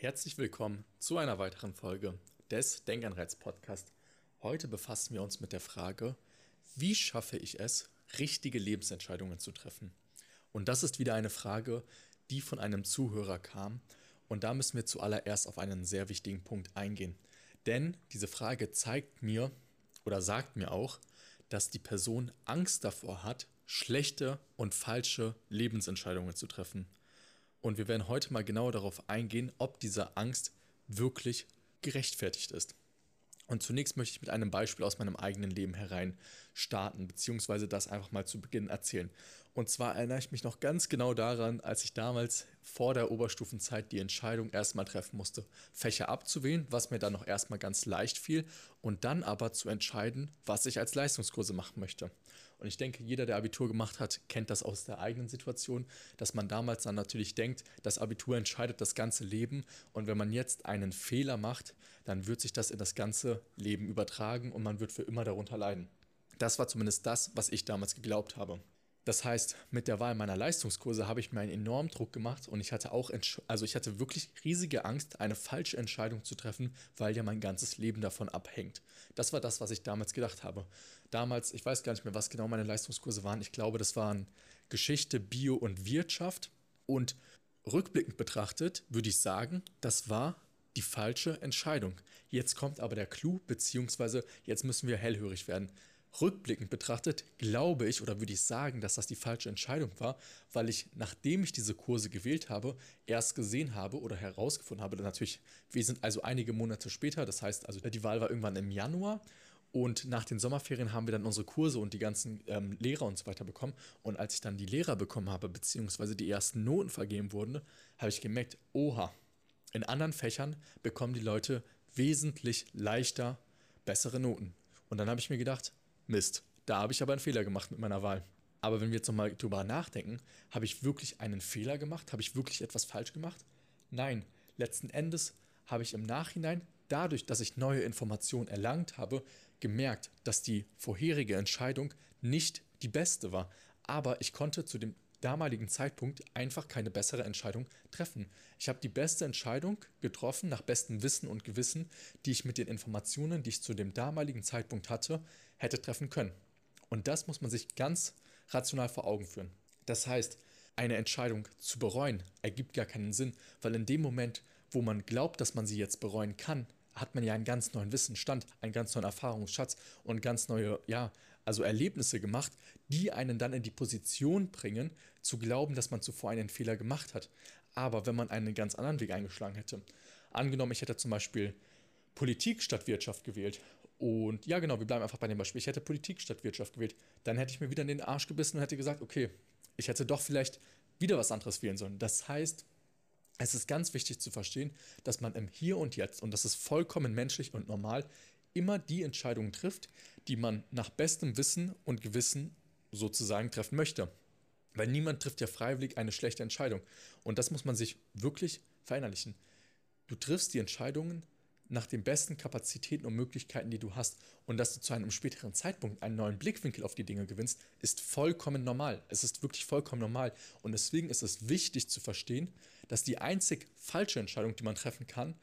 Herzlich willkommen zu einer weiteren Folge des Denkanreiz Podcast. Heute befassen wir uns mit der Frage, wie schaffe ich es, richtige Lebensentscheidungen zu treffen? Und das ist wieder eine Frage, die von einem Zuhörer kam. Und da müssen wir zuallererst auf einen sehr wichtigen Punkt eingehen. Denn diese Frage zeigt mir oder sagt mir auch, dass die Person Angst davor hat, schlechte und falsche Lebensentscheidungen zu treffen. Und wir werden heute mal genauer darauf eingehen, ob diese Angst wirklich gerechtfertigt ist. Und zunächst möchte ich mit einem Beispiel aus meinem eigenen Leben herein starten, beziehungsweise das einfach mal zu Beginn erzählen. Und zwar erinnere ich mich noch ganz genau daran, als ich damals vor der Oberstufenzeit die Entscheidung erstmal treffen musste, Fächer abzuwählen, was mir dann noch erstmal ganz leicht fiel, und dann aber zu entscheiden, was ich als Leistungskurse machen möchte. Und ich denke, jeder, der Abitur gemacht hat, kennt das aus der eigenen Situation, dass man damals dann natürlich denkt, das Abitur entscheidet das ganze Leben und wenn man jetzt einen Fehler macht, dann wird sich das in das ganze Leben übertragen und man wird für immer darunter leiden. Das war zumindest das, was ich damals geglaubt habe. Das heißt, mit der Wahl meiner Leistungskurse habe ich mir einen enormen Druck gemacht und ich hatte auch, also ich hatte wirklich riesige Angst, eine falsche Entscheidung zu treffen, weil ja mein ganzes Leben davon abhängt. Das war das, was ich damals gedacht habe. Damals, ich weiß gar nicht mehr, was genau meine Leistungskurse waren. Ich glaube, das waren Geschichte, Bio und Wirtschaft. Und rückblickend betrachtet würde ich sagen, das war die falsche Entscheidung. Jetzt kommt aber der Clou, beziehungsweise jetzt müssen wir hellhörig werden. Rückblickend betrachtet glaube ich oder würde ich sagen, dass das die falsche Entscheidung war, weil ich, nachdem ich diese Kurse gewählt habe, erst gesehen habe oder herausgefunden habe, natürlich, wir sind also einige Monate später, das heißt, also die Wahl war irgendwann im Januar und nach den Sommerferien haben wir dann unsere Kurse und die ganzen ähm, Lehrer und so weiter bekommen. Und als ich dann die Lehrer bekommen habe, beziehungsweise die ersten Noten vergeben wurden, habe ich gemerkt, oha, in anderen Fächern bekommen die Leute wesentlich leichter bessere Noten. Und dann habe ich mir gedacht, Mist, da habe ich aber einen Fehler gemacht mit meiner Wahl. Aber wenn wir jetzt nochmal drüber nachdenken, habe ich wirklich einen Fehler gemacht? Habe ich wirklich etwas falsch gemacht? Nein, letzten Endes habe ich im Nachhinein, dadurch, dass ich neue Informationen erlangt habe, gemerkt, dass die vorherige Entscheidung nicht die beste war. Aber ich konnte zu dem damaligen Zeitpunkt einfach keine bessere Entscheidung treffen. Ich habe die beste Entscheidung getroffen, nach bestem Wissen und Gewissen, die ich mit den Informationen, die ich zu dem damaligen Zeitpunkt hatte, hätte treffen können. Und das muss man sich ganz rational vor Augen führen. Das heißt, eine Entscheidung zu bereuen ergibt gar keinen Sinn, weil in dem Moment, wo man glaubt, dass man sie jetzt bereuen kann, hat man ja einen ganz neuen Wissensstand, einen ganz neuen Erfahrungsschatz und ganz neue, ja, also Erlebnisse gemacht, die einen dann in die Position bringen, zu glauben, dass man zuvor einen Fehler gemacht hat. Aber wenn man einen ganz anderen Weg eingeschlagen hätte, angenommen, ich hätte zum Beispiel Politik statt Wirtschaft gewählt. Und ja, genau, wir bleiben einfach bei dem Beispiel. Ich hätte Politik statt Wirtschaft gewählt. Dann hätte ich mir wieder in den Arsch gebissen und hätte gesagt, okay, ich hätte doch vielleicht wieder was anderes wählen sollen. Das heißt, es ist ganz wichtig zu verstehen, dass man im Hier und Jetzt, und das ist vollkommen menschlich und normal, immer die Entscheidungen trifft, die man nach bestem Wissen und Gewissen sozusagen treffen möchte. Weil niemand trifft ja freiwillig eine schlechte Entscheidung. Und das muss man sich wirklich verinnerlichen. Du triffst die Entscheidungen nach den besten Kapazitäten und Möglichkeiten, die du hast. Und dass du zu einem späteren Zeitpunkt einen neuen Blickwinkel auf die Dinge gewinnst, ist vollkommen normal. Es ist wirklich vollkommen normal. Und deswegen ist es wichtig zu verstehen, dass die einzig falsche Entscheidung, die man treffen kann,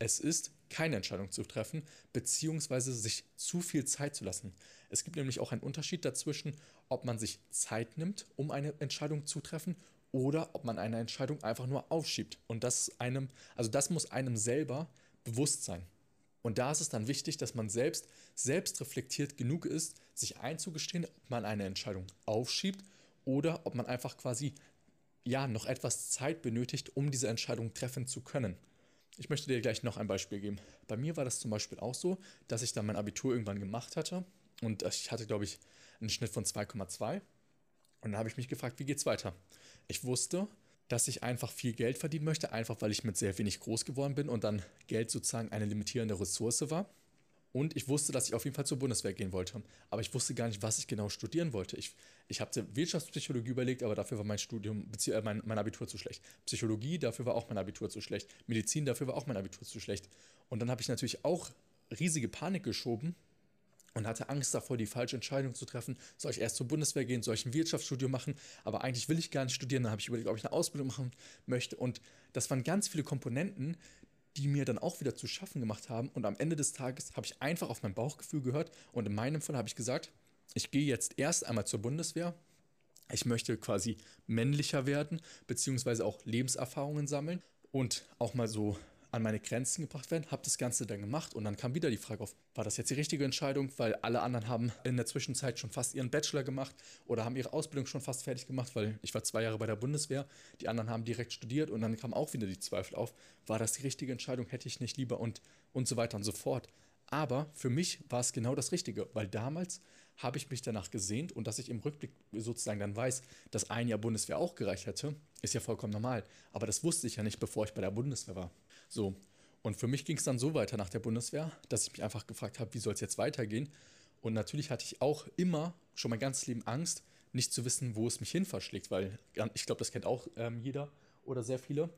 es ist, keine Entscheidung zu treffen, beziehungsweise sich zu viel Zeit zu lassen. Es gibt nämlich auch einen Unterschied dazwischen, ob man sich Zeit nimmt, um eine Entscheidung zu treffen, oder ob man eine Entscheidung einfach nur aufschiebt. Und das einem, also das muss einem selber Bewusstsein. Und da ist es dann wichtig, dass man selbst selbst reflektiert genug ist, sich einzugestehen, ob man eine Entscheidung aufschiebt oder ob man einfach quasi ja noch etwas Zeit benötigt, um diese Entscheidung treffen zu können. Ich möchte dir gleich noch ein Beispiel geben. Bei mir war das zum Beispiel auch so, dass ich dann mein Abitur irgendwann gemacht hatte und ich hatte, glaube ich, einen Schnitt von 2,2. Und dann habe ich mich gefragt, wie geht's weiter? Ich wusste, dass ich einfach viel Geld verdienen möchte, einfach weil ich mit sehr wenig groß geworden bin und dann Geld sozusagen eine limitierende Ressource war. Und ich wusste, dass ich auf jeden Fall zur Bundeswehr gehen wollte. Aber ich wusste gar nicht, was ich genau studieren wollte. Ich, ich hatte Wirtschaftspsychologie überlegt, aber dafür war mein Studium, äh, mein, mein Abitur zu schlecht. Psychologie, dafür war auch mein Abitur zu schlecht. Medizin, dafür war auch mein Abitur zu schlecht. Und dann habe ich natürlich auch riesige Panik geschoben und hatte Angst davor, die falsche Entscheidung zu treffen. Soll ich erst zur Bundeswehr gehen, soll ich ein Wirtschaftsstudium machen? Aber eigentlich will ich gar nicht studieren. Dann habe ich überlegt, ob ich eine Ausbildung machen möchte. Und das waren ganz viele Komponenten, die mir dann auch wieder zu schaffen gemacht haben. Und am Ende des Tages habe ich einfach auf mein Bauchgefühl gehört. Und in meinem Fall habe ich gesagt, ich gehe jetzt erst einmal zur Bundeswehr. Ich möchte quasi männlicher werden, beziehungsweise auch Lebenserfahrungen sammeln und auch mal so an meine Grenzen gebracht werden, habe das Ganze dann gemacht und dann kam wieder die Frage auf, war das jetzt die richtige Entscheidung, weil alle anderen haben in der Zwischenzeit schon fast ihren Bachelor gemacht oder haben ihre Ausbildung schon fast fertig gemacht, weil ich war zwei Jahre bei der Bundeswehr, die anderen haben direkt studiert und dann kam auch wieder die Zweifel auf, war das die richtige Entscheidung, hätte ich nicht lieber und, und so weiter und so fort. Aber für mich war es genau das Richtige, weil damals habe ich mich danach gesehnt und dass ich im Rückblick sozusagen dann weiß, dass ein Jahr Bundeswehr auch gereicht hätte, ist ja vollkommen normal. Aber das wusste ich ja nicht, bevor ich bei der Bundeswehr war. So. Und für mich ging es dann so weiter nach der Bundeswehr, dass ich mich einfach gefragt habe, wie soll es jetzt weitergehen? Und natürlich hatte ich auch immer schon mein ganzes Leben Angst, nicht zu wissen, wo es mich hin verschlägt, weil ich glaube, das kennt auch ähm, jeder oder sehr viele,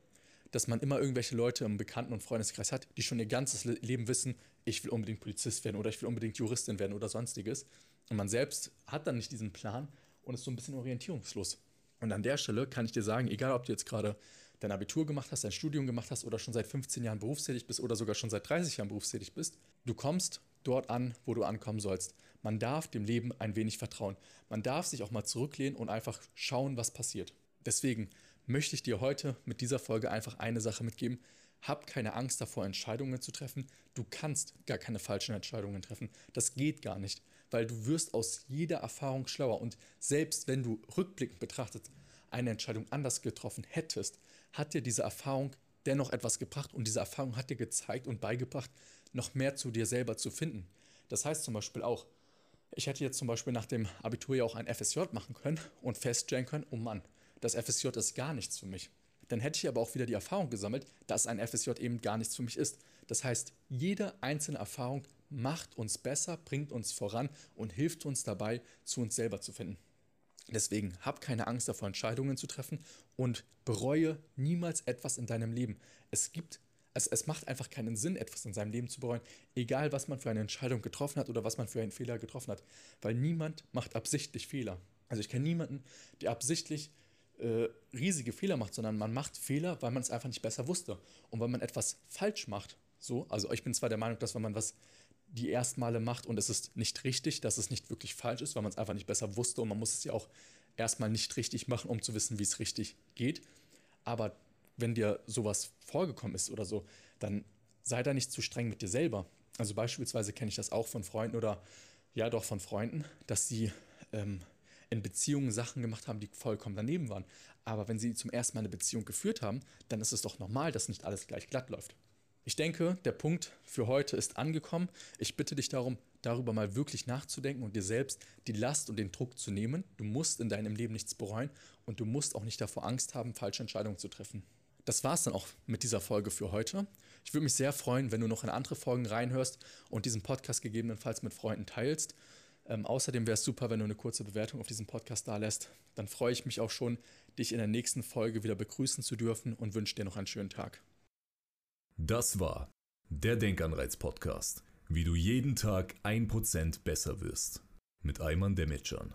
dass man immer irgendwelche Leute im Bekannten- und Freundeskreis hat, die schon ihr ganzes Leben wissen, ich will unbedingt Polizist werden oder ich will unbedingt Juristin werden oder sonstiges. Und man selbst hat dann nicht diesen Plan und ist so ein bisschen orientierungslos. Und an der Stelle kann ich dir sagen, egal ob du jetzt gerade dein Abitur gemacht hast, dein Studium gemacht hast oder schon seit 15 Jahren berufstätig bist oder sogar schon seit 30 Jahren berufstätig bist, du kommst dort an, wo du ankommen sollst. Man darf dem Leben ein wenig vertrauen. Man darf sich auch mal zurücklehnen und einfach schauen, was passiert. Deswegen möchte ich dir heute mit dieser Folge einfach eine Sache mitgeben. Hab keine Angst davor, Entscheidungen zu treffen. Du kannst gar keine falschen Entscheidungen treffen. Das geht gar nicht, weil du wirst aus jeder Erfahrung schlauer. Und selbst wenn du rückblickend betrachtet eine Entscheidung anders getroffen hättest, hat dir diese Erfahrung dennoch etwas gebracht und diese Erfahrung hat dir gezeigt und beigebracht, noch mehr zu dir selber zu finden. Das heißt zum Beispiel auch, ich hätte jetzt zum Beispiel nach dem Abitur ja auch ein FSJ machen können und feststellen können, oh Mann, das FSJ ist gar nichts für mich. Dann hätte ich aber auch wieder die Erfahrung gesammelt, dass ein FSJ eben gar nichts für mich ist. Das heißt, jede einzelne Erfahrung macht uns besser, bringt uns voran und hilft uns dabei, zu uns selber zu finden. Deswegen hab keine Angst davor, Entscheidungen zu treffen und bereue niemals etwas in deinem Leben. Es gibt, es, es macht einfach keinen Sinn, etwas in seinem Leben zu bereuen, egal was man für eine Entscheidung getroffen hat oder was man für einen Fehler getroffen hat. Weil niemand macht absichtlich Fehler. Also ich kenne niemanden, der absichtlich äh, riesige Fehler macht, sondern man macht Fehler, weil man es einfach nicht besser wusste. Und wenn man etwas falsch macht, so, also ich bin zwar der Meinung, dass wenn man was die ersten Male macht und es ist nicht richtig, dass es nicht wirklich falsch ist, weil man es einfach nicht besser wusste und man muss es ja auch erstmal nicht richtig machen, um zu wissen, wie es richtig geht. Aber wenn dir sowas vorgekommen ist oder so, dann sei da nicht zu streng mit dir selber. Also beispielsweise kenne ich das auch von Freunden oder ja doch von Freunden, dass sie ähm, in Beziehungen Sachen gemacht haben, die vollkommen daneben waren. Aber wenn sie zum ersten Mal eine Beziehung geführt haben, dann ist es doch normal, dass nicht alles gleich glatt läuft. Ich denke, der Punkt für heute ist angekommen. Ich bitte dich darum, darüber mal wirklich nachzudenken und dir selbst die Last und den Druck zu nehmen. Du musst in deinem Leben nichts bereuen und du musst auch nicht davor Angst haben, falsche Entscheidungen zu treffen. Das war es dann auch mit dieser Folge für heute. Ich würde mich sehr freuen, wenn du noch in andere Folgen reinhörst und diesen Podcast gegebenenfalls mit Freunden teilst. Ähm, außerdem wäre es super, wenn du eine kurze Bewertung auf diesem Podcast da lässt. Dann freue ich mich auch schon, dich in der nächsten Folge wieder begrüßen zu dürfen und wünsche dir noch einen schönen Tag. Das war der Denkanreiz-Podcast. Wie du jeden Tag ein Prozent besser wirst. Mit Ayman Demetcan.